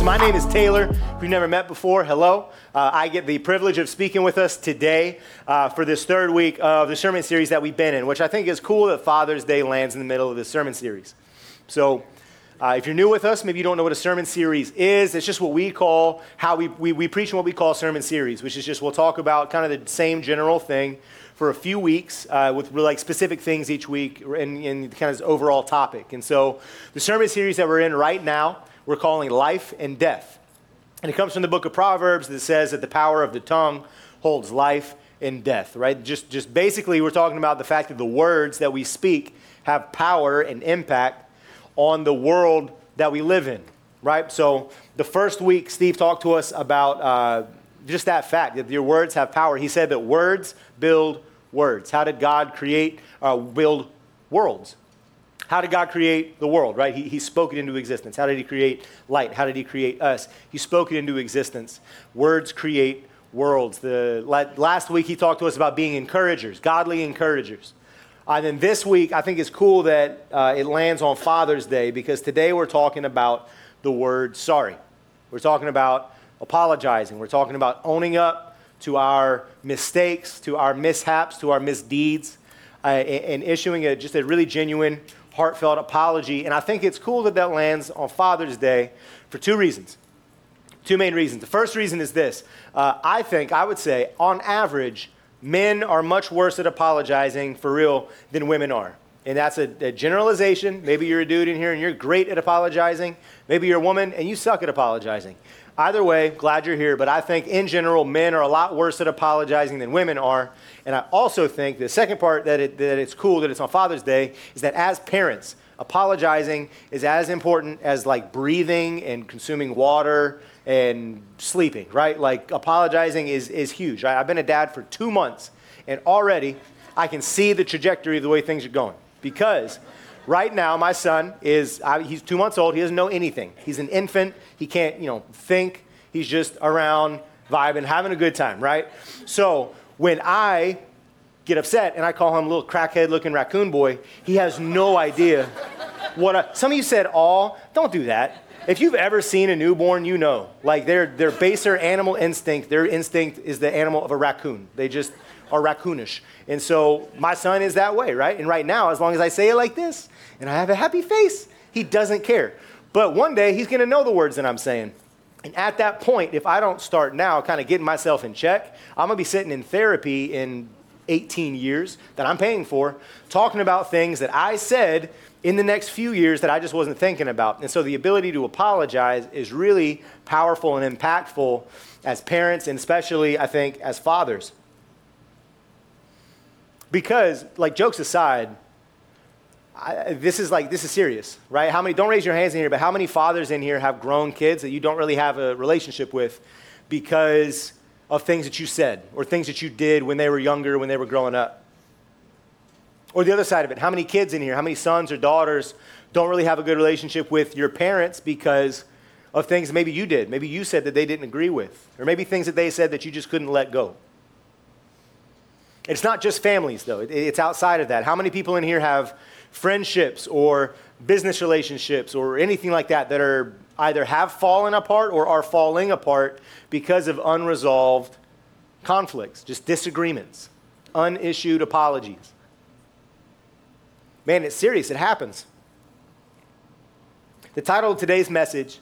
So, my name is Taylor. If you've never met before, hello. Uh, I get the privilege of speaking with us today uh, for this third week of the sermon series that we've been in, which I think is cool that Father's Day lands in the middle of this sermon series. So, uh, if you're new with us, maybe you don't know what a sermon series is. It's just what we call how we, we, we preach in what we call sermon series, which is just we'll talk about kind of the same general thing for a few weeks uh, with like specific things each week and, and kind of overall topic. And so the sermon series that we're in right now we're calling life and death. And it comes from the book of Proverbs that says that the power of the tongue holds life and death, right? Just, just basically, we're talking about the fact that the words that we speak have power and impact on the world that we live in, right? So the first week, Steve talked to us about uh, just that fact that your words have power. He said that words build words. How did God create, uh, build worlds? How did God create the world, right? He, he spoke it into existence. How did He create light? How did He create us? He spoke it into existence. Words create worlds. The, last week, He talked to us about being encouragers, godly encouragers. Uh, and then this week, I think it's cool that uh, it lands on Father's Day because today we're talking about the word sorry. We're talking about apologizing. We're talking about owning up to our mistakes, to our mishaps, to our misdeeds, uh, and, and issuing a, just a really genuine heartfelt apology. And I think it's cool that that lands on Father's Day for two reasons. Two main reasons. The first reason is this uh, I think, I would say, on average, men are much worse at apologizing for real than women are. And that's a, a, generalization. Maybe you're a dude in here and you're great at apologizing. Maybe you're a woman and you suck at apologizing. Either way, glad you're here, but I think in general, men are a lot worse at apologizing than women are. And I also think the second part that, it, that it's cool that it's on Father's Day is that as parents, apologizing is as important as like breathing and consuming water and sleeping, right? Like apologizing is, is huge. I've been a dad for two months and already I can see the trajectory of the way things are going because right now my son is, he's two months old. He doesn't know anything. He's an infant. He can't, you know, think. He's just around vibing, having a good time, right? So when I get upset and I call him a little crackhead looking raccoon boy, he has no idea what I, some of you said all. Don't do that. If you've ever seen a newborn, you know. Like their, their baser animal instinct, their instinct is the animal of a raccoon. They just are raccoonish. And so my son is that way, right? And right now, as long as I say it like this and I have a happy face, he doesn't care. But one day he's gonna know the words that I'm saying. And at that point, if I don't start now kind of getting myself in check, I'm going to be sitting in therapy in 18 years that I'm paying for, talking about things that I said in the next few years that I just wasn't thinking about. And so the ability to apologize is really powerful and impactful as parents, and especially, I think, as fathers. Because, like, jokes aside, I, this is like this is serious, right? How many? Don't raise your hands in here, but how many fathers in here have grown kids that you don't really have a relationship with because of things that you said or things that you did when they were younger, when they were growing up? Or the other side of it, how many kids in here, how many sons or daughters don't really have a good relationship with your parents because of things maybe you did, maybe you said that they didn't agree with, or maybe things that they said that you just couldn't let go? It's not just families, though, it's outside of that. How many people in here have friendships or business relationships or anything like that that are either have fallen apart or are falling apart because of unresolved conflicts, just disagreements, unissued apologies. Man, it's serious. It happens. The title of today's message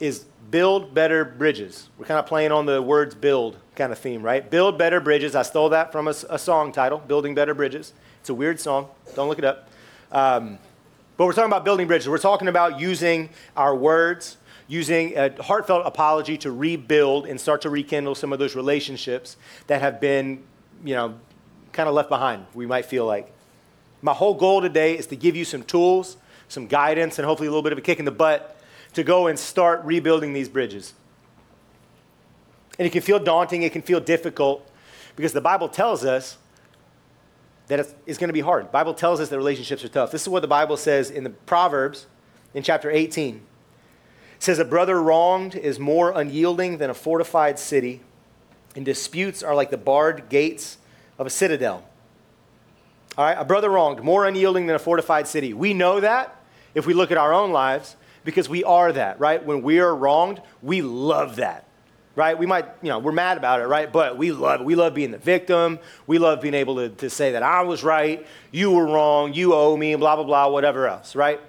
is Build Better Bridges. We're kind of playing on the words build kind of theme, right? Build Better Bridges. I stole that from a, a song title, Building Better Bridges. It's a weird song. Don't look it up. Um, but we're talking about building bridges. We're talking about using our words, using a heartfelt apology to rebuild and start to rekindle some of those relationships that have been, you know, kind of left behind, we might feel like. My whole goal today is to give you some tools, some guidance, and hopefully a little bit of a kick in the butt to go and start rebuilding these bridges. And it can feel daunting, it can feel difficult because the Bible tells us that it's, it's going to be hard. The Bible tells us that relationships are tough. This is what the Bible says in the Proverbs in chapter 18. It says, A brother wronged is more unyielding than a fortified city, and disputes are like the barred gates of a citadel. All right, a brother wronged, more unyielding than a fortified city. We know that if we look at our own lives because we are that, right? When we are wronged, we love that right? We might, you know, we're mad about it, right? But we love it. We love being the victim. We love being able to, to say that I was right, you were wrong, you owe me, blah, blah, blah, whatever else, right?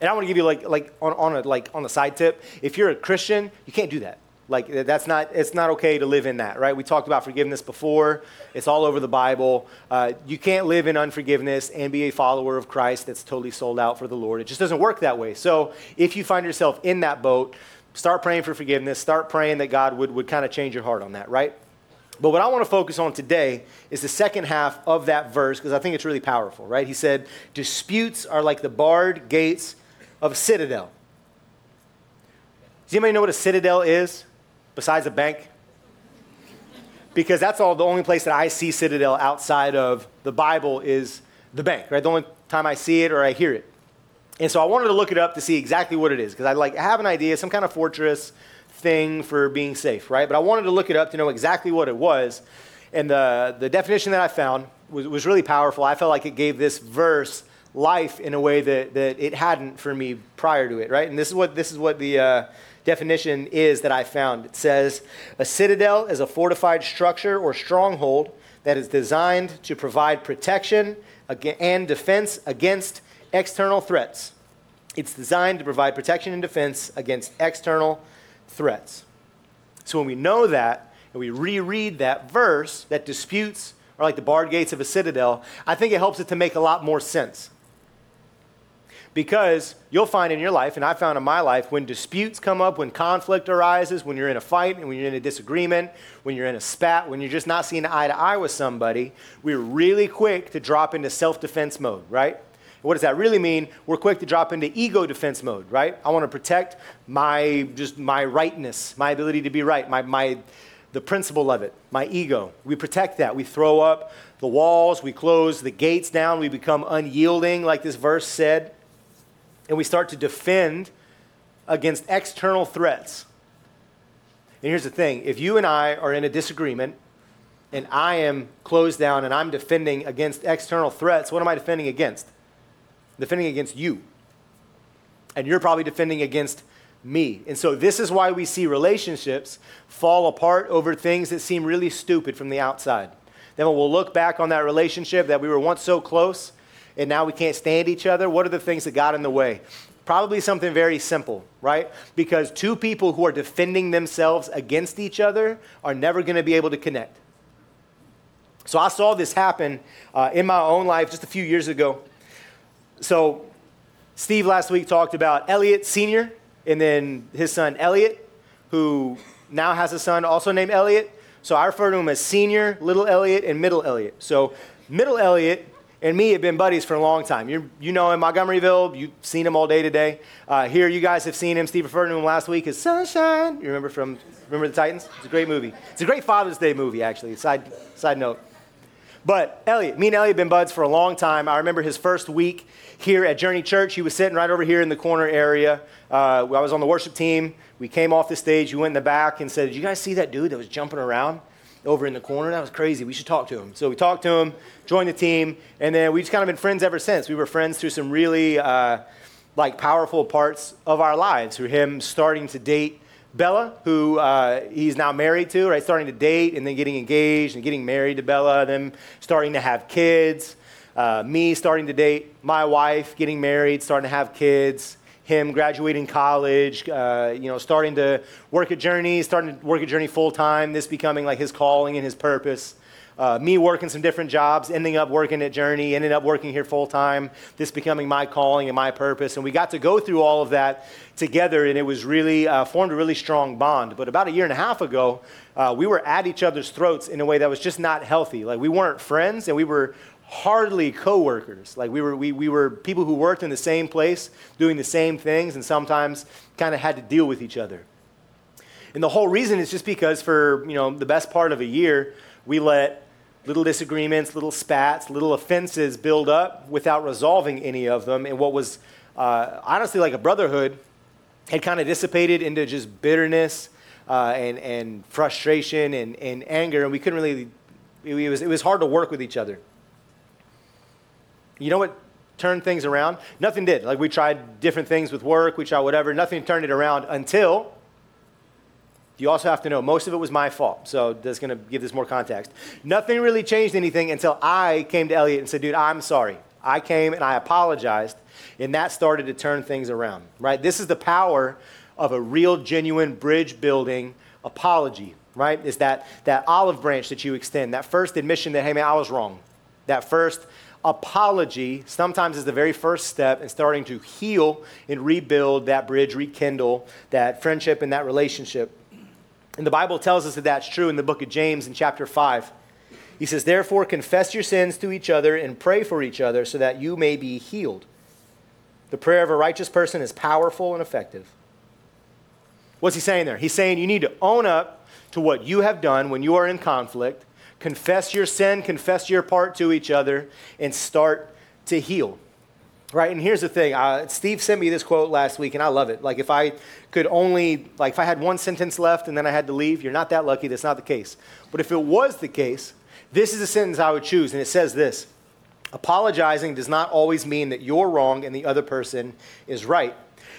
And I want to give you like, like on, on, a, like on the side tip, if you're a Christian, you can't do that. Like that's not, it's not okay to live in that, right? We talked about forgiveness before. It's all over the Bible. Uh, you can't live in unforgiveness and be a follower of Christ that's totally sold out for the Lord. It just doesn't work that way. So if you find yourself in that boat, start praying for forgiveness. Start praying that God would, would kind of change your heart on that, right? But what I want to focus on today is the second half of that verse because I think it's really powerful, right? He said, Disputes are like the barred gates of a citadel. Does anybody know what a citadel is besides a bank? Because that's all the only place that I see citadel outside of the Bible is the bank, right? The only time I see it or I hear it. And so I wanted to look it up to see exactly what it is because I like have an idea, some kind of fortress thing for being safe, right? But I wanted to look it up to know exactly what it was. And the, the definition that I found was, was really powerful. I felt like it gave this verse life in a way that, that it hadn't for me prior to it, right? And this is what, this is what the uh, definition is that I found. It says a citadel is a fortified structure or stronghold that is designed to provide protection and defense against external threats. It's designed to provide protection and defense against external threats. So when we know that and we reread that verse, that disputes are like the barred gates of a citadel, I think it helps it to make a lot more sense. Because you'll find in your life, and I found in my life, when disputes come up, when conflict arises, when you're in a fight and when you're in a disagreement, when you're in a spat, when you're just not seeing eye to eye with somebody, we're really quick to drop into self defense mode, right? What does that really mean? We're quick to drop into ego defense mode, right? I want to protect my just my rightness, my ability to be right, my, my the principle of it, my ego. We protect that. We throw up the walls, we close the gates down, we become unyielding, like this verse said, and we start to defend against external threats. And here's the thing if you and I are in a disagreement, and I am closed down and I'm defending against external threats, what am I defending against? Defending against you. And you're probably defending against me. And so this is why we see relationships fall apart over things that seem really stupid from the outside. Then when we'll look back on that relationship that we were once so close and now we can't stand each other. What are the things that got in the way? Probably something very simple, right? Because two people who are defending themselves against each other are never going to be able to connect. So I saw this happen uh, in my own life just a few years ago. So, Steve last week talked about Elliot Sr. and then his son Elliot, who now has a son also named Elliot. So I refer to him as Senior, Little Elliot, and Middle Elliot. So Middle Elliot and me have been buddies for a long time. you you know him, Montgomeryville. You've seen him all day today. Uh, here, you guys have seen him. Steve referred to him last week as Sunshine. You remember from remember the Titans? It's a great movie. It's a great Father's Day movie, actually. Side side note. But Elliot, me and Elliot have been buds for a long time. I remember his first week here at Journey Church. He was sitting right over here in the corner area. Uh, I was on the worship team. We came off the stage. We went in the back and said, Did you guys see that dude that was jumping around over in the corner? That was crazy. We should talk to him. So we talked to him, joined the team, and then we've kind of been friends ever since. We were friends through some really uh, like powerful parts of our lives, through him starting to date Bella, who uh, he's now married to, right? Starting to date and then getting engaged and getting married to Bella, then starting to have kids. Uh, me starting to date my wife, getting married, starting to have kids. Him graduating college, uh, you know, starting to work at Journey, starting to work at Journey full time. This becoming like his calling and his purpose. Uh, me working some different jobs, ending up working at Journey, ended up working here full time, this becoming my calling and my purpose. And we got to go through all of that together, and it was really uh, formed a really strong bond. But about a year and a half ago, uh, we were at each other's throats in a way that was just not healthy. Like we weren't friends, and we were hardly coworkers. Like we were, we, we were people who worked in the same place, doing the same things, and sometimes kind of had to deal with each other. And the whole reason is just because for, you know, the best part of a year, we let little disagreements, little spats, little offenses build up without resolving any of them. And what was uh, honestly like a brotherhood had kind of dissipated into just bitterness uh, and, and frustration and, and anger. And we couldn't really, it was, it was hard to work with each other. You know what turned things around? Nothing did. Like we tried different things with work, we tried whatever. Nothing turned it around until you also have to know most of it was my fault. So that's going to give this more context. Nothing really changed anything until I came to Elliot and said, dude, I'm sorry. I came and I apologized, and that started to turn things around, right? This is the power of a real, genuine bridge building apology, right? Is that, that olive branch that you extend, that first admission that, hey, man, I was wrong. That first apology sometimes is the very first step in starting to heal and rebuild that bridge, rekindle that friendship and that relationship. And the Bible tells us that that's true in the book of James in chapter 5. He says, Therefore, confess your sins to each other and pray for each other so that you may be healed. The prayer of a righteous person is powerful and effective. What's he saying there? He's saying you need to own up to what you have done when you are in conflict, confess your sin, confess your part to each other, and start to heal right? And here's the thing uh, Steve sent me this quote last week, and I love it. Like, if I could only, like, if I had one sentence left and then I had to leave, you're not that lucky. That's not the case. But if it was the case, this is a sentence I would choose, and it says this Apologizing does not always mean that you're wrong and the other person is right.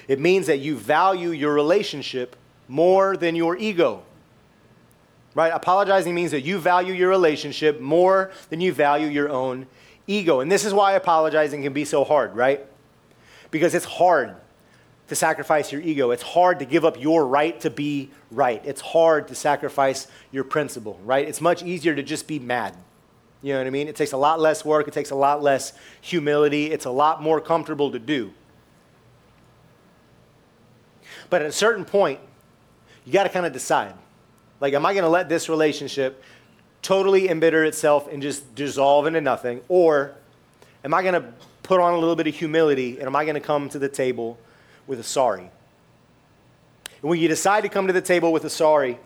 It means that you value your relationship more than your ego. Right? Apologizing means that you value your relationship more than you value your own ego. And this is why apologizing can be so hard, right? Because it's hard to sacrifice your ego. It's hard to give up your right to be right. It's hard to sacrifice your principle, right? It's much easier to just be mad. You know what I mean? It takes a lot less work, it takes a lot less humility, it's a lot more comfortable to do. But at a certain point, you got to kind of decide. Like, am I going to let this relationship totally embitter itself and just dissolve into nothing? Or am I going to put on a little bit of humility and am I going to come to the table with a sorry? And when you decide to come to the table with a sorry,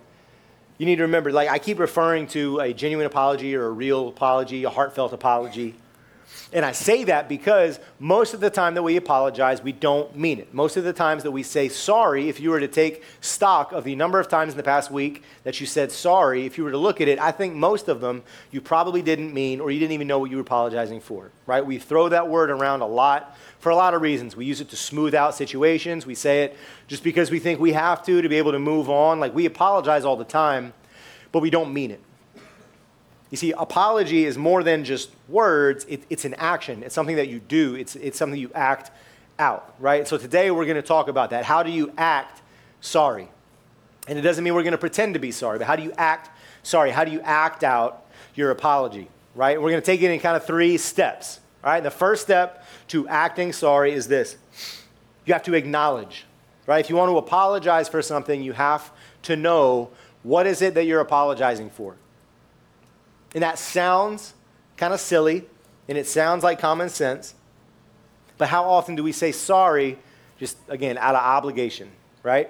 you need to remember like I keep referring to a genuine apology or a real apology, a heartfelt apology. And I say that because most of the time that we apologize, we don't mean it. Most of the times that we say sorry, if you were to take stock of the number of times in the past week that you said sorry, if you were to look at it, I think most of them you probably didn't mean or you didn't even know what you were apologizing for, right? We throw that word around a lot for a lot of reasons. We use it to smooth out situations. We say it just because we think we have to to be able to move on. Like we apologize all the time, but we don't mean it. You see, apology is more than just words, it, it's an action. It's something that you do, it's, it's something you act out, right? So today we're going to talk about that. How do you act sorry? And it doesn't mean we're going to pretend to be sorry, but how do you act sorry? How do you act out your apology, right? We're going to take it in kind of three steps, all right? The first step to acting sorry is this you have to acknowledge, right? If you want to apologize for something, you have to know what is it that you're apologizing for. And that sounds kind of silly and it sounds like common sense. But how often do we say sorry just, again, out of obligation, right?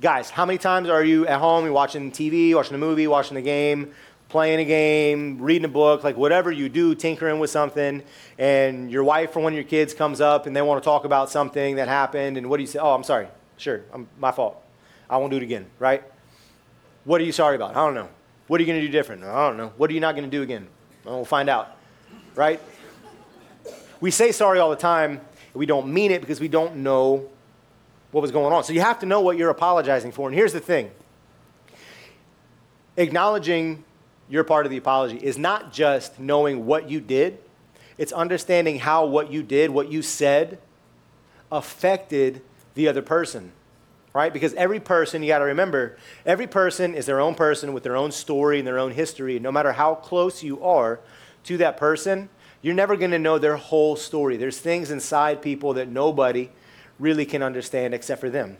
Guys, how many times are you at home, you're watching TV, watching a movie, watching a game, playing a game, reading a book, like whatever you do, tinkering with something, and your wife or one of your kids comes up and they want to talk about something that happened, and what do you say? Oh, I'm sorry. Sure, I'm, my fault. I won't do it again, right? What are you sorry about? I don't know. What are you going to do different? I don't know. What are you not going to do again? Well, we'll find out, right? We say sorry all the time. We don't mean it because we don't know what was going on. So you have to know what you're apologizing for. And here's the thing acknowledging your part of the apology is not just knowing what you did, it's understanding how what you did, what you said, affected the other person right? Because every person, you got to remember, every person is their own person with their own story and their own history. No matter how close you are to that person, you're never going to know their whole story. There's things inside people that nobody really can understand except for them,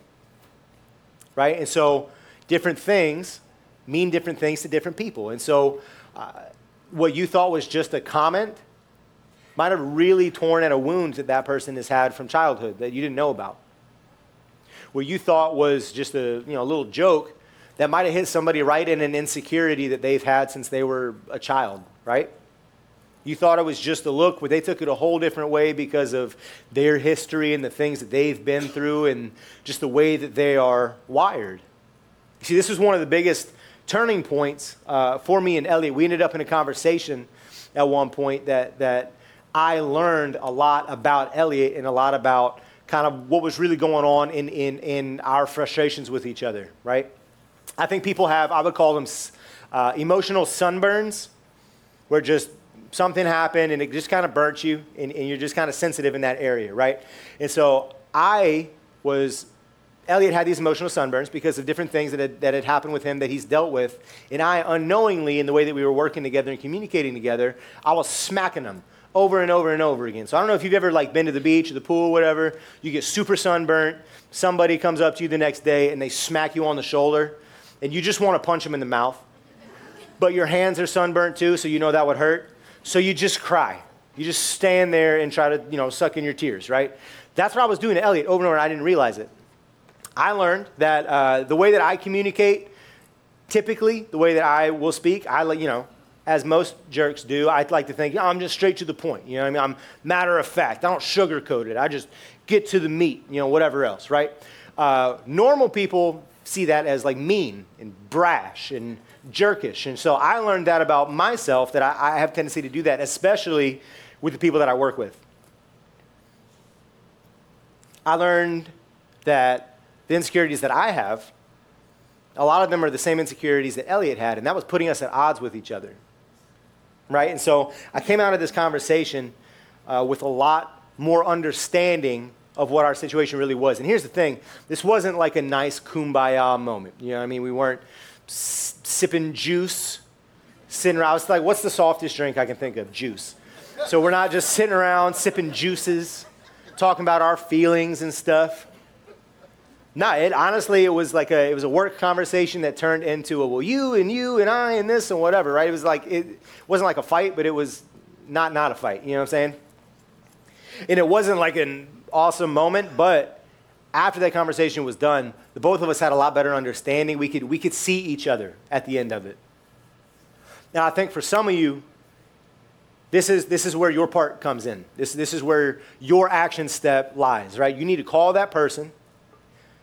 right? And so different things mean different things to different people. And so uh, what you thought was just a comment might have really torn at a wound that that person has had from childhood that you didn't know about what you thought was just a you know, a little joke that might have hit somebody right in an insecurity that they've had since they were a child, right? You thought it was just a look, but they took it a whole different way because of their history and the things that they've been through and just the way that they are wired. You see, this was one of the biggest turning points uh, for me and Elliot. We ended up in a conversation at one point that, that I learned a lot about Elliot and a lot about kind of what was really going on in, in, in our frustrations with each other, right? I think people have, I would call them uh, emotional sunburns, where just something happened and it just kind of burnt you and, and you're just kind of sensitive in that area, right? And so I was Elliot had these emotional sunburns because of different things that had, that had happened with him that he's dealt with. And I, unknowingly, in the way that we were working together and communicating together, I was smacking him over and over and over again. So I don't know if you've ever like been to the beach or the pool or whatever. You get super sunburnt. Somebody comes up to you the next day and they smack you on the shoulder, and you just want to punch them in the mouth. But your hands are sunburnt too, so you know that would hurt. So you just cry. You just stand there and try to, you know, suck in your tears, right? That's what I was doing to Elliot over and over, and I didn't realize it. I learned that uh, the way that I communicate, typically, the way that I will speak, I you know, as most jerks do, I'd like to think, I'm just straight to the point. You know I mean? I'm matter of fact. I don't sugarcoat it. I just get to the meat, you know, whatever else, right? Uh, normal people see that as like mean and brash and jerkish. And so I learned that about myself that I, I have tendency to do that, especially with the people that I work with. I learned that the insecurities that I have, a lot of them are the same insecurities that Elliot had, and that was putting us at odds with each other. Right? And so I came out of this conversation uh, with a lot more understanding of what our situation really was. And here's the thing this wasn't like a nice kumbaya moment. You know what I mean? We weren't s- sipping juice, sitting around. I was like, what's the softest drink I can think of? Juice. So we're not just sitting around sipping juices, talking about our feelings and stuff. No, it honestly it was like a it was a work conversation that turned into a well you and you and I and this and whatever, right? It was like it wasn't like a fight, but it was not not a fight, you know what I'm saying? And it wasn't like an awesome moment, but after that conversation was done, the both of us had a lot better understanding. We could we could see each other at the end of it. Now, I think for some of you, this is, this is where your part comes in. This, this is where your action step lies, right? You need to call that person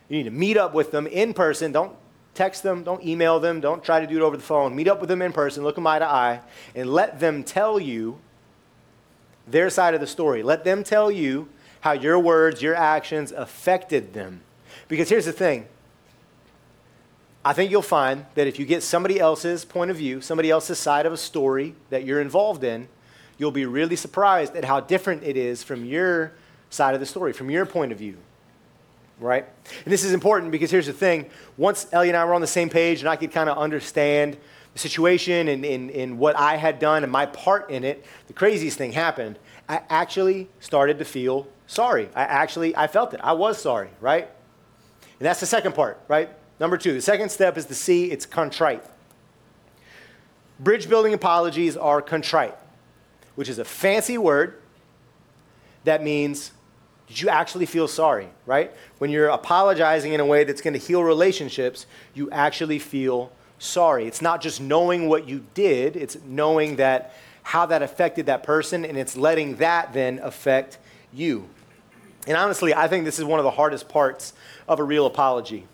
you need to meet up with them in person. Don't text them, don't email them, don't try to do it over the phone. Meet up with them in person, look them eye to eye, and let them tell you their side of the story. Let them tell you how your words, your actions affected them. Because here's the thing I think you'll find that if you get somebody else's point of view, somebody else's side of a story that you're involved in, you'll be really surprised at how different it is from your side of the story, from your point of view right? And this is important because here's the thing. Once Ellie and I were on the same page and I could kind of understand the situation and, and, and what I had done and my part in it, the craziest thing happened. I actually started to feel sorry. I actually, I felt it. I was sorry, right? And that's the second part, right? Number two, the second step is to see it's contrite. Bridge building apologies are contrite, which is a fancy word that means did you actually feel sorry, right? When you're apologizing in a way that's going to heal relationships, you actually feel sorry. It's not just knowing what you did, it's knowing that how that affected that person and it's letting that then affect you. And honestly, I think this is one of the hardest parts of a real apology.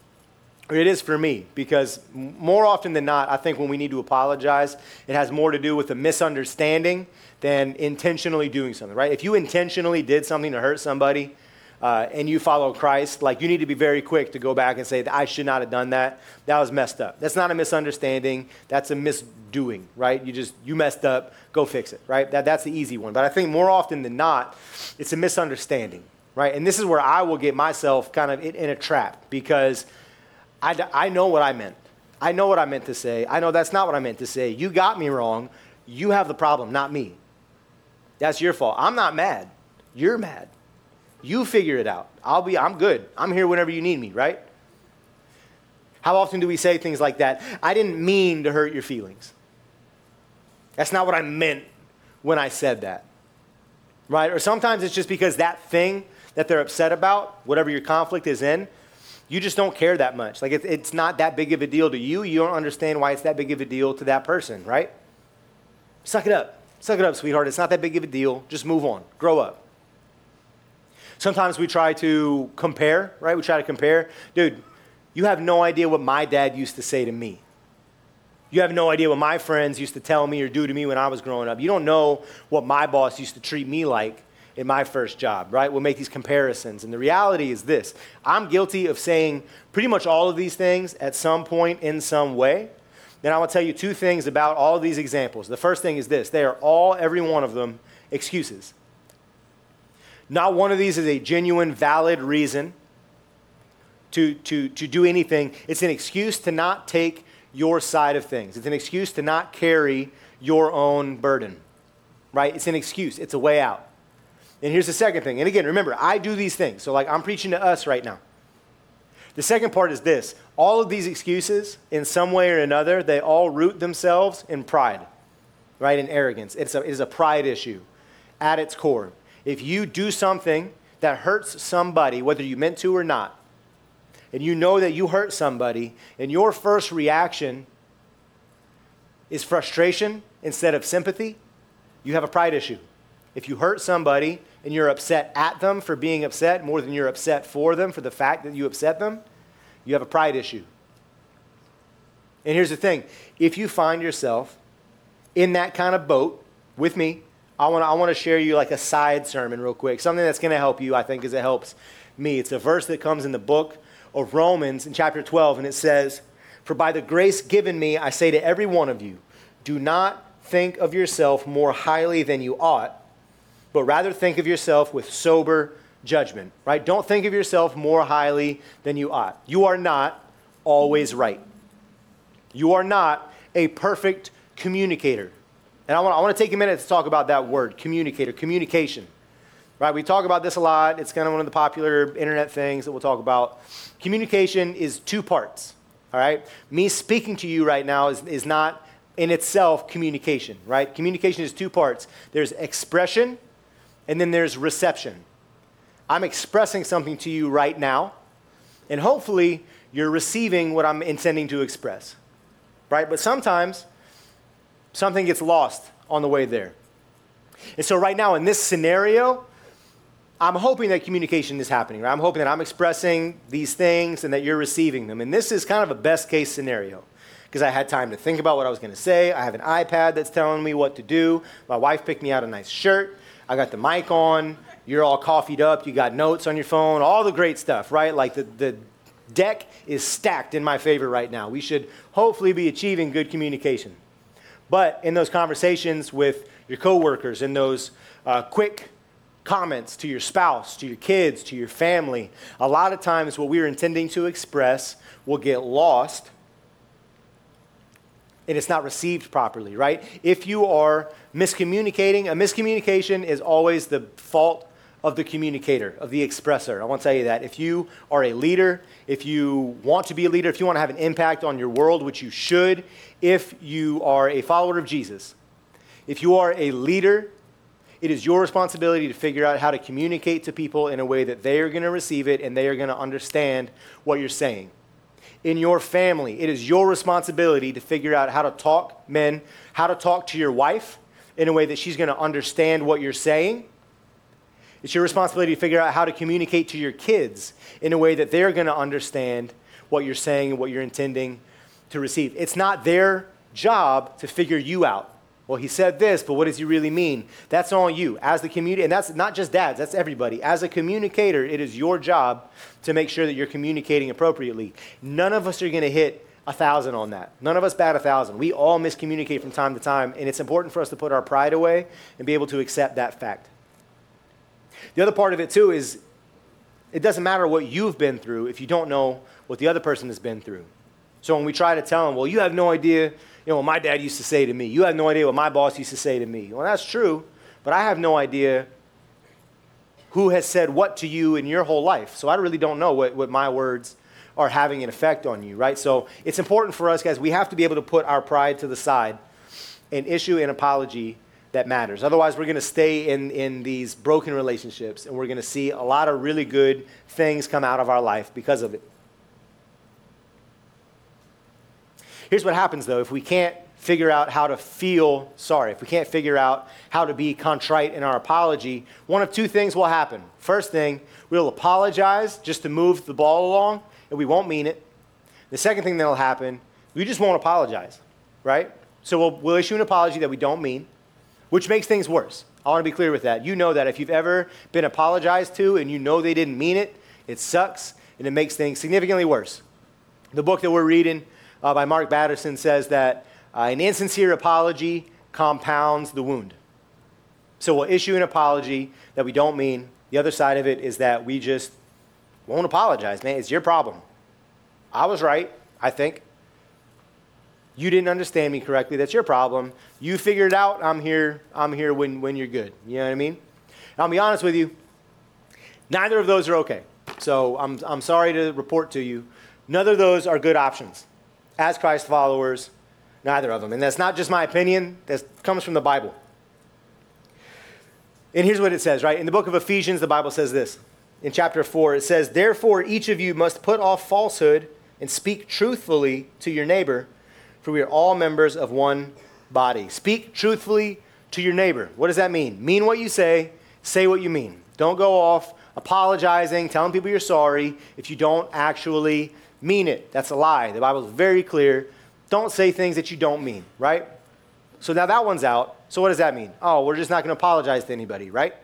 It is for me because more often than not, I think when we need to apologize, it has more to do with a misunderstanding than intentionally doing something, right? If you intentionally did something to hurt somebody uh, and you follow Christ, like you need to be very quick to go back and say, I should not have done that. That was messed up. That's not a misunderstanding. That's a misdoing, right? You just, you messed up, go fix it, right? That, that's the easy one. But I think more often than not, it's a misunderstanding, right? And this is where I will get myself kind of in, in a trap because I, I know what I meant. I know what I meant to say. I know that's not what I meant to say. You got me wrong. You have the problem, not me. That's your fault. I'm not mad. You're mad. You figure it out. I'll be, I'm good. I'm here whenever you need me, right? How often do we say things like that? I didn't mean to hurt your feelings. That's not what I meant when I said that. Right? Or sometimes it's just because that thing that they're upset about, whatever your conflict is in, you just don't care that much. Like it, it's not that big of a deal to you. You don't understand why it's that big of a deal to that person, right? Suck it up. Suck it up, sweetheart. It's not that big of a deal. Just move on. Grow up. Sometimes we try to compare, right? We try to compare. Dude, you have no idea what my dad used to say to me. You have no idea what my friends used to tell me or do to me when I was growing up. You don't know what my boss used to treat me like in my first job, right? We'll make these comparisons. And the reality is this I'm guilty of saying pretty much all of these things at some point in some way. Then I will tell you two things about all these examples. The first thing is this they are all, every one of them, excuses. Not one of these is a genuine, valid reason to, to, to do anything. It's an excuse to not take your side of things, it's an excuse to not carry your own burden, right? It's an excuse, it's a way out. And here's the second thing. And again, remember, I do these things. So, like, I'm preaching to us right now. The second part is this all of these excuses, in some way or another, they all root themselves in pride, right? In arrogance. It's a, it is a pride issue at its core. If you do something that hurts somebody, whether you meant to or not, and you know that you hurt somebody, and your first reaction is frustration instead of sympathy, you have a pride issue. If you hurt somebody and you're upset at them for being upset more than you're upset for them for the fact that you upset them, you have a pride issue. And here's the thing if you find yourself in that kind of boat with me, I want to I wanna share you like a side sermon real quick. Something that's going to help you, I think, as it helps me. It's a verse that comes in the book of Romans in chapter 12, and it says, For by the grace given me, I say to every one of you, do not think of yourself more highly than you ought but rather think of yourself with sober judgment, right? Don't think of yourself more highly than you ought. You are not always right. You are not a perfect communicator. And I want, I want to take a minute to talk about that word, communicator, communication. Right? We talk about this a lot. It's kind of one of the popular internet things that we'll talk about. Communication is two parts. All right? Me speaking to you right now is, is not in itself communication, right? Communication is two parts. There's expression and then there's reception. I'm expressing something to you right now, and hopefully you're receiving what I'm intending to express. Right? But sometimes something gets lost on the way there. And so, right now, in this scenario, I'm hoping that communication is happening. Right? I'm hoping that I'm expressing these things and that you're receiving them. And this is kind of a best case scenario because I had time to think about what I was going to say. I have an iPad that's telling me what to do. My wife picked me out a nice shirt. I got the mic on. You're all coffeeed up. You got notes on your phone, all the great stuff, right? Like the, the deck is stacked in my favor right now. We should hopefully be achieving good communication. But in those conversations with your coworkers, in those uh, quick comments to your spouse, to your kids, to your family, a lot of times what we're intending to express will get lost and it's not received properly, right? If you are miscommunicating, a miscommunication is always the fault of the communicator, of the expressor. I want to tell you that. If you are a leader, if you want to be a leader, if you want to have an impact on your world, which you should, if you are a follower of Jesus, if you are a leader, it is your responsibility to figure out how to communicate to people in a way that they are going to receive it and they are going to understand what you're saying in your family. It is your responsibility to figure out how to talk, men, how to talk to your wife in a way that she's going to understand what you're saying. It's your responsibility to figure out how to communicate to your kids in a way that they're going to understand what you're saying and what you're intending to receive. It's not their job to figure you out. Well, he said this, but what does he really mean? That's on you as the community, and that's not just dads, that's everybody. As a communicator, it is your job to make sure that you're communicating appropriately. None of us are going to hit a thousand on that. None of us bat a thousand. We all miscommunicate from time to time, and it's important for us to put our pride away and be able to accept that fact. The other part of it, too, is it doesn't matter what you've been through if you don't know what the other person has been through. So when we try to tell them, well, you have no idea you know, what my dad used to say to me. You have no idea what my boss used to say to me. Well, that's true, but I have no idea who has said what to you in your whole life. So I really don't know what, what my words are having an effect on you, right? So it's important for us, guys, we have to be able to put our pride to the side and issue an apology that matters. Otherwise, we're going to stay in, in these broken relationships and we're going to see a lot of really good things come out of our life because of it. Here's what happens though if we can't figure out how to feel sorry, if we can't figure out how to be contrite in our apology, one of two things will happen. First thing, we'll apologize just to move the ball along, and we won't mean it. The second thing that'll happen, we just won't apologize, right? So we'll, we'll issue an apology that we don't mean, which makes things worse. I want to be clear with that. You know that if you've ever been apologized to and you know they didn't mean it, it sucks and it makes things significantly worse. The book that we're reading uh, by Mark Batterson says that uh, an insincere apology compounds the wound. So we'll issue an apology that we don't mean. The other side of it is that we just won't apologize, man. It's your problem. I was right, I think. You didn't understand me correctly. That's your problem. You figured it out. I'm here. I'm here when, when you're good. You know what I mean? I'll be honest with you. Neither of those are okay. So I'm, I'm sorry to report to you. None of those are good options. As Christ followers, neither of them. And that's not just my opinion, that comes from the Bible. And here's what it says, right? In the book of Ephesians, the Bible says this. In chapter 4, it says, Therefore, each of you must put off falsehood and speak truthfully to your neighbor, for we are all members of one body. Speak truthfully to your neighbor. What does that mean? Mean what you say, say what you mean. Don't go off apologizing, telling people you're sorry if you don't actually mean it. That's a lie. The Bible is very clear. Don't say things that you don't mean, right? So now that one's out. So what does that mean? Oh, we're just not going to apologize to anybody, right?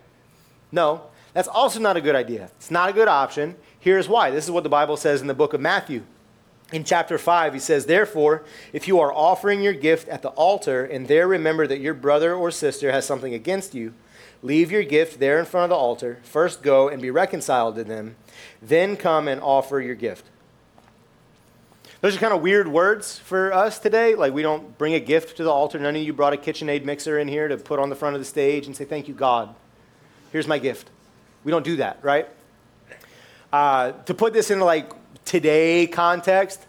No, that's also not a good idea. It's not a good option. Here's why. This is what the Bible says in the book of Matthew. In chapter 5, he says, Therefore, if you are offering your gift at the altar and there remember that your brother or sister has something against you, Leave your gift there in front of the altar. First go and be reconciled to them. Then come and offer your gift. Those are kind of weird words for us today. Like, we don't bring a gift to the altar. None of you brought a KitchenAid mixer in here to put on the front of the stage and say, Thank you, God. Here's my gift. We don't do that, right? Uh, to put this in like today context,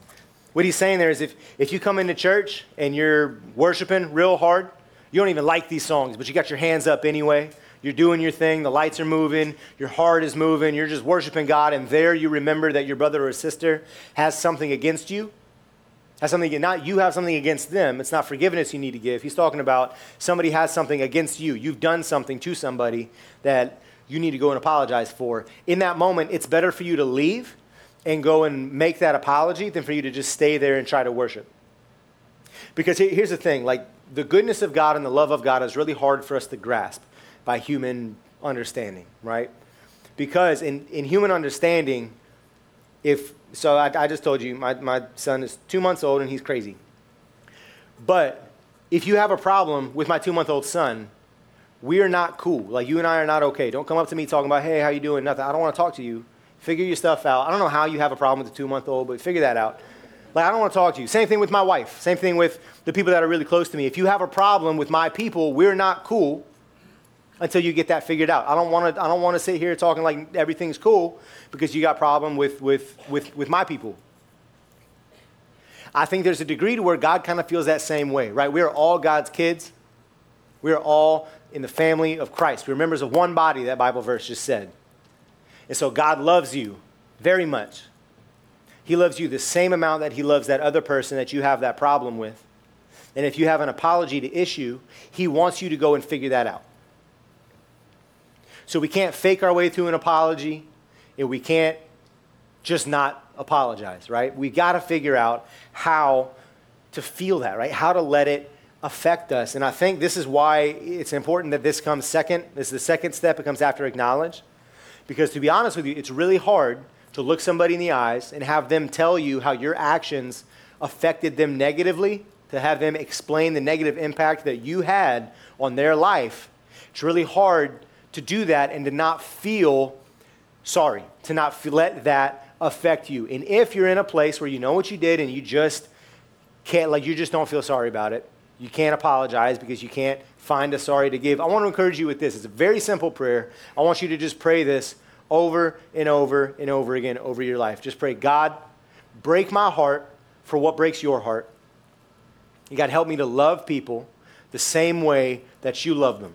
what he's saying there is if, if you come into church and you're worshiping real hard, you don't even like these songs, but you got your hands up anyway. You're doing your thing, the lights are moving, your heart is moving, you're just worshiping God, and there you remember that your brother or sister has something against you. Has something, not you have something against them. It's not forgiveness you need to give. He's talking about somebody has something against you. You've done something to somebody that you need to go and apologize for. In that moment, it's better for you to leave and go and make that apology than for you to just stay there and try to worship. Because here's the thing like, the goodness of God and the love of God is really hard for us to grasp by human understanding, right? Because in, in human understanding, if, so I, I just told you, my, my son is two months old and he's crazy. But if you have a problem with my two month old son, we are not cool. Like you and I are not okay. Don't come up to me talking about, hey, how you doing? Nothing. I don't want to talk to you. Figure your stuff out. I don't know how you have a problem with the two month old, but figure that out. Like, I don't want to talk to you. Same thing with my wife. Same thing with the people that are really close to me. If you have a problem with my people, we're not cool until you get that figured out. I don't want to, I don't want to sit here talking like everything's cool because you got a problem with, with, with, with my people. I think there's a degree to where God kind of feels that same way, right? We are all God's kids. We are all in the family of Christ. We're members of one body, that Bible verse just said. And so God loves you very much. He loves you the same amount that he loves that other person that you have that problem with. And if you have an apology to issue, he wants you to go and figure that out. So we can't fake our way through an apology, and we can't just not apologize, right? We got to figure out how to feel that, right? How to let it affect us. And I think this is why it's important that this comes second. This is the second step. It comes after acknowledge. Because to be honest with you, it's really hard to look somebody in the eyes and have them tell you how your actions affected them negatively, to have them explain the negative impact that you had on their life. It's really hard to do that and to not feel sorry, to not feel, let that affect you. And if you're in a place where you know what you did and you just can't, like, you just don't feel sorry about it, you can't apologize because you can't find a sorry to give. I want to encourage you with this. It's a very simple prayer. I want you to just pray this over and over and over again over your life. Just pray, God, break my heart for what breaks your heart. You God, help me to love people the same way that you love them.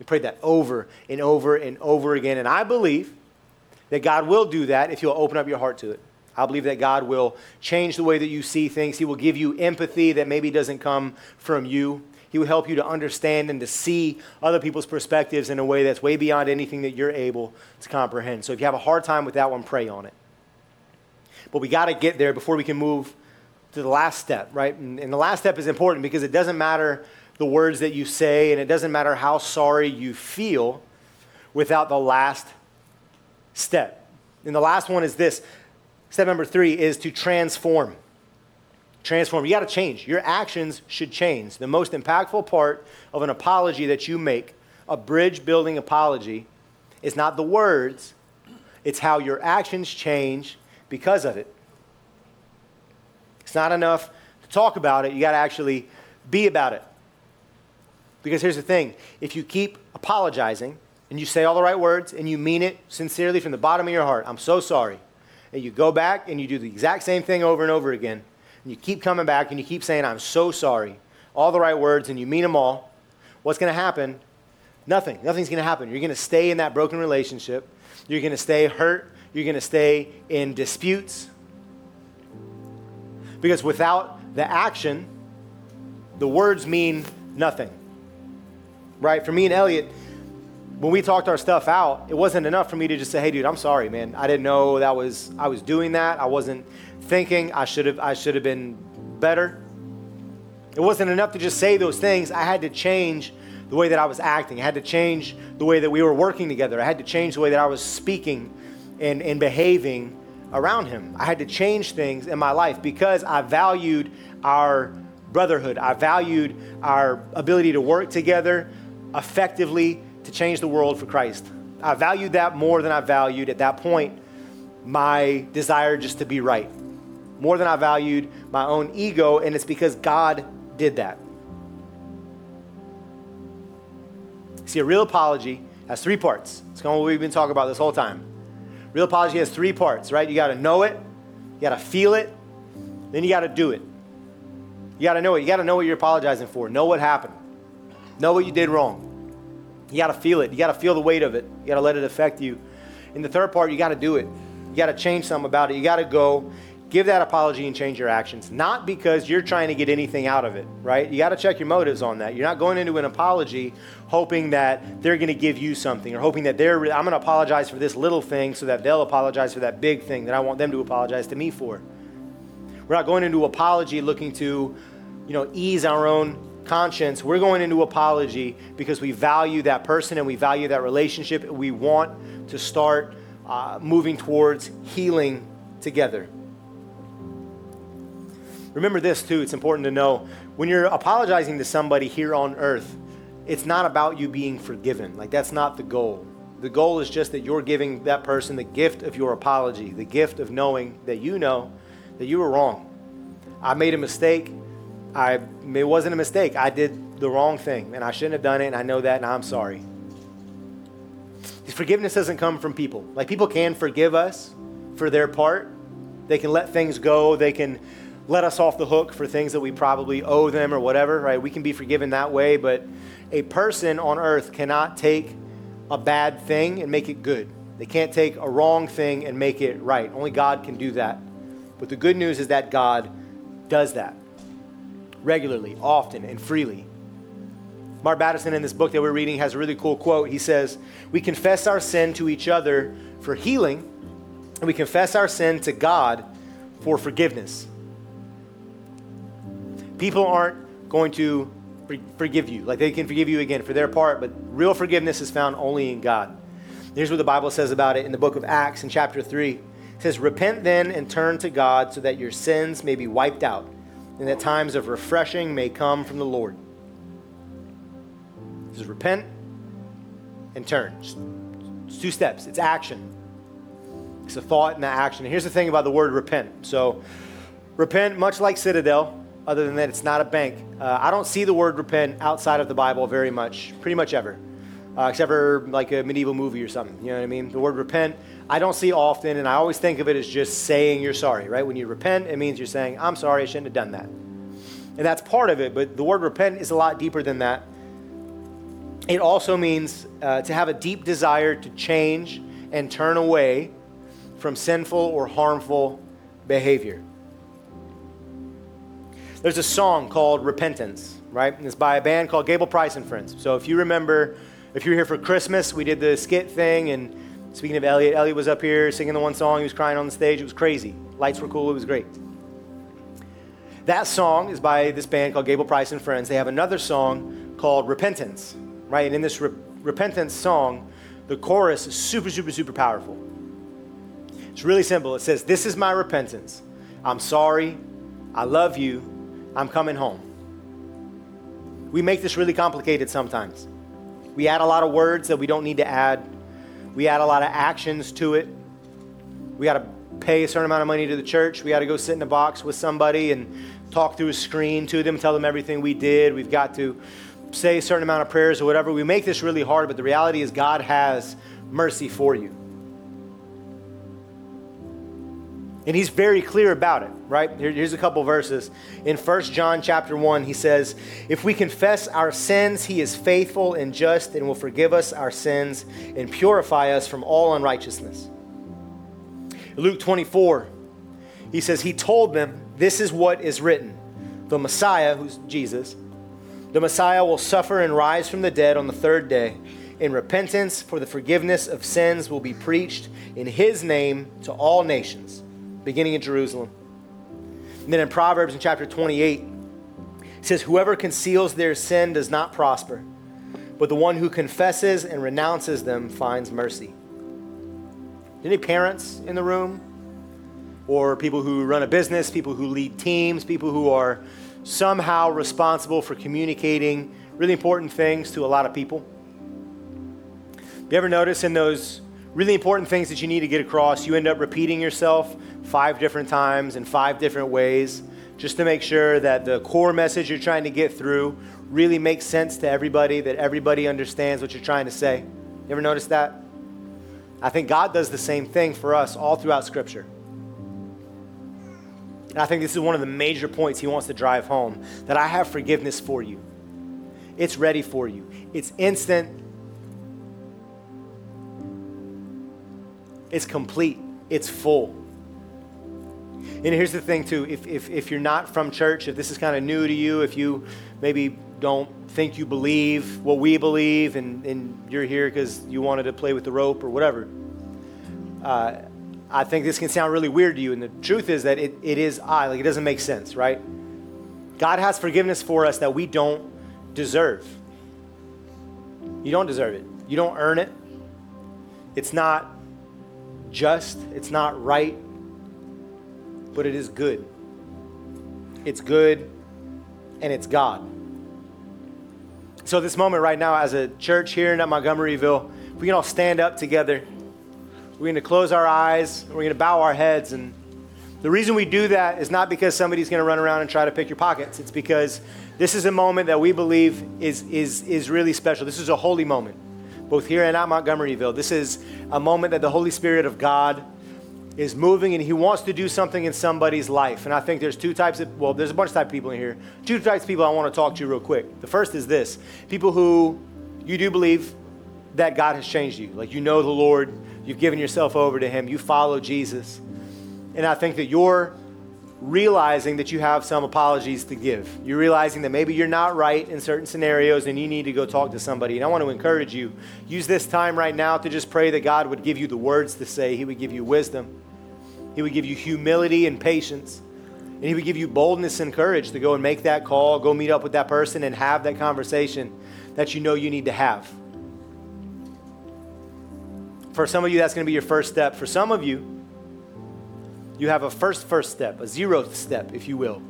You pray that over and over and over again. And I believe that God will do that if you'll open up your heart to it. I believe that God will change the way that you see things. He will give you empathy that maybe doesn't come from you. He will help you to understand and to see other people's perspectives in a way that's way beyond anything that you're able to comprehend. So if you have a hard time with that one, pray on it. But we got to get there before we can move to the last step, right? And, and the last step is important because it doesn't matter the words that you say and it doesn't matter how sorry you feel without the last step. And the last one is this step number three is to transform. Transform. You got to change. Your actions should change. The most impactful part of an apology that you make, a bridge building apology, is not the words, it's how your actions change because of it. It's not enough to talk about it, you got to actually be about it. Because here's the thing if you keep apologizing and you say all the right words and you mean it sincerely from the bottom of your heart, I'm so sorry, and you go back and you do the exact same thing over and over again, and you keep coming back and you keep saying, I'm so sorry, all the right words, and you mean them all, what's going to happen? Nothing. Nothing's going to happen. You're going to stay in that broken relationship. You're going to stay hurt. You're going to stay in disputes. Because without the action, the words mean nothing. Right? For me and Elliot, when we talked our stuff out, it wasn't enough for me to just say, "Hey, dude, I'm sorry, man. I didn't know that was I was doing that. I wasn't thinking. I should have I should have been better." It wasn't enough to just say those things. I had to change the way that I was acting. I had to change the way that we were working together. I had to change the way that I was speaking and, and behaving around him. I had to change things in my life because I valued our brotherhood. I valued our ability to work together effectively to change the world for Christ. I valued that more than I valued at that point my desire just to be right. More than I valued my own ego, and it's because God did that. See, a real apology has three parts. It's kind of what we've been talking about this whole time. Real apology has three parts, right? You got to know it, you got to feel it, then you got to do it. You got to know it. You got to know what you're apologizing for. Know what happened. Know what you did wrong. You got to feel it. You got to feel the weight of it. You got to let it affect you. In the third part, you got to do it. You got to change something about it. You got to go give that apology and change your actions. Not because you're trying to get anything out of it, right? You got to check your motives on that. You're not going into an apology hoping that they're going to give you something or hoping that they're, I'm going to apologize for this little thing so that they'll apologize for that big thing that I want them to apologize to me for. We're not going into apology looking to, you know, ease our own conscience. We're going into apology because we value that person and we value that relationship. We want to start uh, moving towards healing together. Remember this too, it's important to know when you're apologizing to somebody here on earth, it's not about you being forgiven. Like, that's not the goal. The goal is just that you're giving that person the gift of your apology, the gift of knowing that you know that you were wrong. I made a mistake. I, it wasn't a mistake. I did the wrong thing, and I shouldn't have done it, and I know that, and I'm sorry. Forgiveness doesn't come from people. Like, people can forgive us for their part, they can let things go, they can let us off the hook for things that we probably owe them or whatever, right? We can be forgiven that way, but a person on earth cannot take a bad thing and make it good. They can't take a wrong thing and make it right. Only God can do that. But the good news is that God does that regularly, often, and freely. Mark Batterson, in this book that we're reading, has a really cool quote. He says, We confess our sin to each other for healing, and we confess our sin to God for forgiveness. People aren't going to forgive you. Like they can forgive you again for their part, but real forgiveness is found only in God. Here's what the Bible says about it in the book of Acts in chapter 3. It says, Repent then and turn to God so that your sins may be wiped out and that times of refreshing may come from the Lord. Says, Repent and turn. It's two steps, it's action. It's a thought and an action. And here's the thing about the word repent. So, repent, much like Citadel, other than that, it's not a bank. Uh, I don't see the word repent outside of the Bible very much, pretty much ever, uh, except for like a medieval movie or something. You know what I mean? The word repent, I don't see often, and I always think of it as just saying you're sorry, right? When you repent, it means you're saying, I'm sorry, I shouldn't have done that. And that's part of it, but the word repent is a lot deeper than that. It also means uh, to have a deep desire to change and turn away from sinful or harmful behavior. There's a song called Repentance, right? And it's by a band called Gable Price and Friends. So if you remember, if you were here for Christmas, we did the skit thing. And speaking of Elliot, Elliot was up here singing the one song. He was crying on the stage. It was crazy. Lights were cool. It was great. That song is by this band called Gable Price and Friends. They have another song called Repentance, right? And in this re- Repentance song, the chorus is super, super, super powerful. It's really simple. It says, This is my repentance. I'm sorry. I love you. I'm coming home. We make this really complicated sometimes. We add a lot of words that we don't need to add. We add a lot of actions to it. We got to pay a certain amount of money to the church. We got to go sit in a box with somebody and talk through a screen to them, tell them everything we did. We've got to say a certain amount of prayers or whatever. We make this really hard, but the reality is God has mercy for you. And he's very clear about it, right? Here, here's a couple verses. In 1 John chapter 1, he says, If we confess our sins, he is faithful and just and will forgive us our sins and purify us from all unrighteousness. Luke 24, he says, He told them, This is what is written. The Messiah, who's Jesus, the Messiah will suffer and rise from the dead on the third day. In repentance for the forgiveness of sins will be preached in his name to all nations, beginning in Jerusalem. And then in Proverbs in chapter 28, it says, Whoever conceals their sin does not prosper, but the one who confesses and renounces them finds mercy. Any parents in the room? Or people who run a business, people who lead teams, people who are somehow responsible for communicating really important things to a lot of people. You ever notice in those really important things that you need to get across, you end up repeating yourself five different times in five different ways just to make sure that the core message you're trying to get through really makes sense to everybody, that everybody understands what you're trying to say? You ever notice that? I think God does the same thing for us all throughout Scripture. And I think this is one of the major points he wants to drive home that I have forgiveness for you. It's ready for you, it's instant, it's complete, it's full. And here's the thing, too if, if, if you're not from church, if this is kind of new to you, if you maybe don't think you believe what we believe and, and you're here because you wanted to play with the rope or whatever, uh, I think this can sound really weird to you. And the truth is that it, it is I. Like, it doesn't make sense, right? God has forgiveness for us that we don't deserve. You don't deserve it. You don't earn it. It's not just, it's not right, but it is good. It's good and it's God. So, this moment right now, as a church here in Montgomeryville, we can all stand up together. We're going to close our eyes. We're going to bow our heads. And the reason we do that is not because somebody's going to run around and try to pick your pockets. It's because this is a moment that we believe is, is, is really special. This is a holy moment, both here and at Montgomeryville. This is a moment that the Holy Spirit of God is moving and he wants to do something in somebody's life. And I think there's two types of, well, there's a bunch of type of people in here. Two types of people I want to talk to you real quick. The first is this people who you do believe that God has changed you. Like you know the Lord, You've given yourself over to Him. You follow Jesus. And I think that you're realizing that you have some apologies to give. You're realizing that maybe you're not right in certain scenarios and you need to go talk to somebody. And I want to encourage you use this time right now to just pray that God would give you the words to say, He would give you wisdom, He would give you humility and patience. And he would give you boldness and courage to go and make that call, go meet up with that person, and have that conversation that you know you need to have. For some of you, that's going to be your first step. For some of you, you have a first first step, a zeroth step, if you will.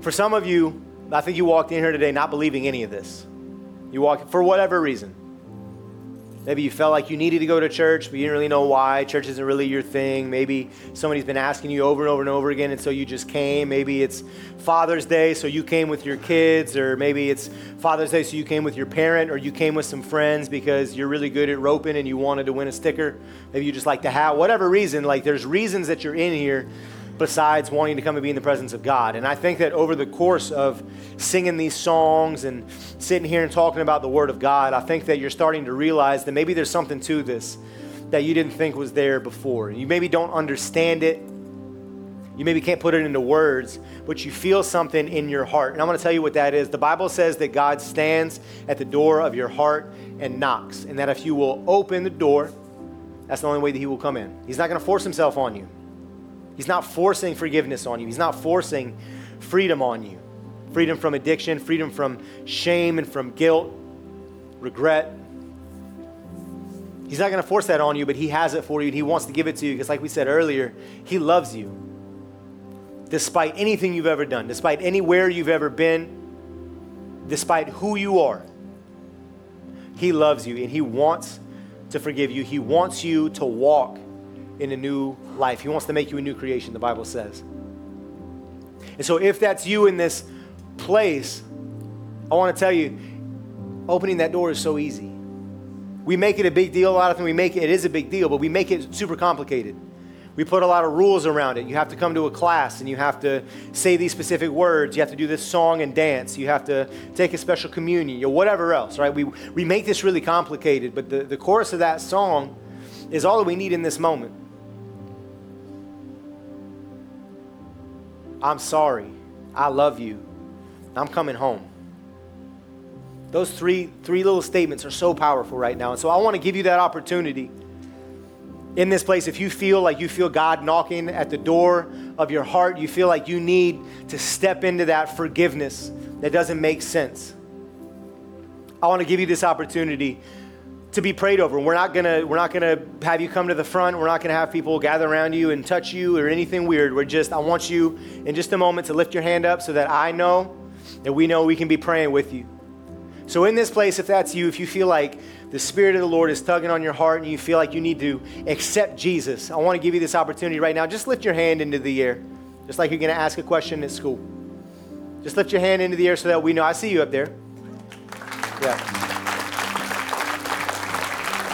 For some of you, I think you walked in here today not believing any of this. You walked for whatever reason. Maybe you felt like you needed to go to church, but you didn't really know why. Church isn't really your thing. Maybe somebody's been asking you over and over and over again, and so you just came. Maybe it's Father's Day, so you came with your kids, or maybe it's Father's Day, so you came with your parent, or you came with some friends because you're really good at roping and you wanted to win a sticker. Maybe you just like to have whatever reason. Like there's reasons that you're in here besides wanting to come and be in the presence of God. And I think that over the course of singing these songs and sitting here and talking about the Word of God, I think that you're starting to realize that maybe there's something to this that you didn't think was there before. You maybe don't understand it You maybe can't put it into words, but you feel something in your heart. And I'm going to tell you what that is. The Bible says that God stands at the door of your heart and knocks, and that if you will open the door, that's the only way that He will come in. He's not going to force Himself on you. He's not forcing forgiveness on you. He's not forcing freedom on you freedom from addiction, freedom from shame and from guilt, regret. He's not going to force that on you, but He has it for you and He wants to give it to you because, like we said earlier, He loves you despite anything you've ever done, despite anywhere you've ever been, despite who you are. He loves you and He wants to forgive you. He wants you to walk in a new life. He wants to make you a new creation, the Bible says. And so, if that's you in this place, I want to tell you, opening that door is so easy. We make it a big deal a lot of times. We make it, it is a big deal, but we make it super complicated. We put a lot of rules around it. You have to come to a class and you have to say these specific words. You have to do this song and dance. You have to take a special communion, or whatever else, right? We, we make this really complicated, but the, the chorus of that song is all that we need in this moment. I'm sorry. I love you. I'm coming home. Those three, three little statements are so powerful right now. And so I want to give you that opportunity in this place. If you feel like you feel God knocking at the door of your heart, you feel like you need to step into that forgiveness that doesn't make sense. I want to give you this opportunity to be prayed over. We're not gonna we're not gonna have you come to the front. We're not gonna have people gather around you and touch you or anything weird. We're just I want you in just a moment to lift your hand up so that I know that we know we can be praying with you. So, in this place, if that's you, if you feel like the Spirit of the Lord is tugging on your heart and you feel like you need to accept Jesus, I want to give you this opportunity right now. Just lift your hand into the air, just like you're to ask a question at school. Just lift your hand into the air so that we know. I see you up there. Yeah.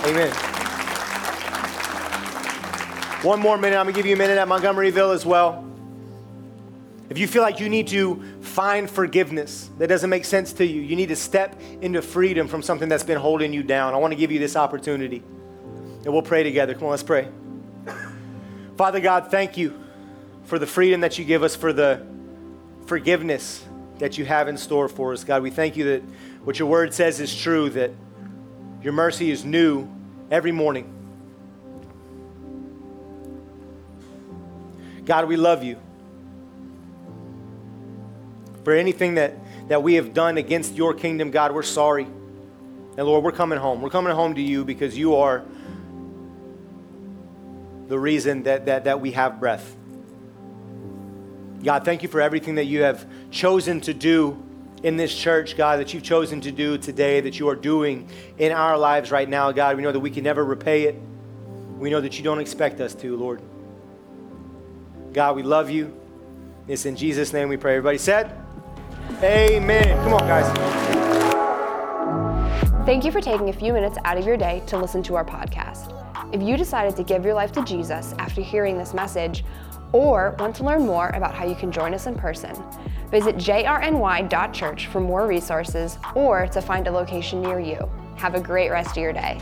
Amen. One more minute. I'm going to give you a minute at Montgomeryville as well. If you feel like you need to find forgiveness that doesn't make sense to you, you need to step into freedom from something that's been holding you down. I want to give you this opportunity. And we'll pray together. Come on, let's pray. Father God, thank you for the freedom that you give us, for the forgiveness that you have in store for us. God, we thank you that what your word says is true, that your mercy is new every morning. God, we love you for anything that, that we have done against your kingdom, God, we're sorry. And Lord, we're coming home. We're coming home to you because you are the reason that, that, that we have breath. God, thank you for everything that you have chosen to do in this church, God, that you've chosen to do today, that you are doing in our lives right now, God. We know that we can never repay it. We know that you don't expect us to, Lord. God, we love you. It's in Jesus' name we pray. Everybody said, Amen. Come on, guys. Thank you for taking a few minutes out of your day to listen to our podcast. If you decided to give your life to Jesus after hearing this message, or want to learn more about how you can join us in person, Visit jrny.church for more resources or to find a location near you. Have a great rest of your day.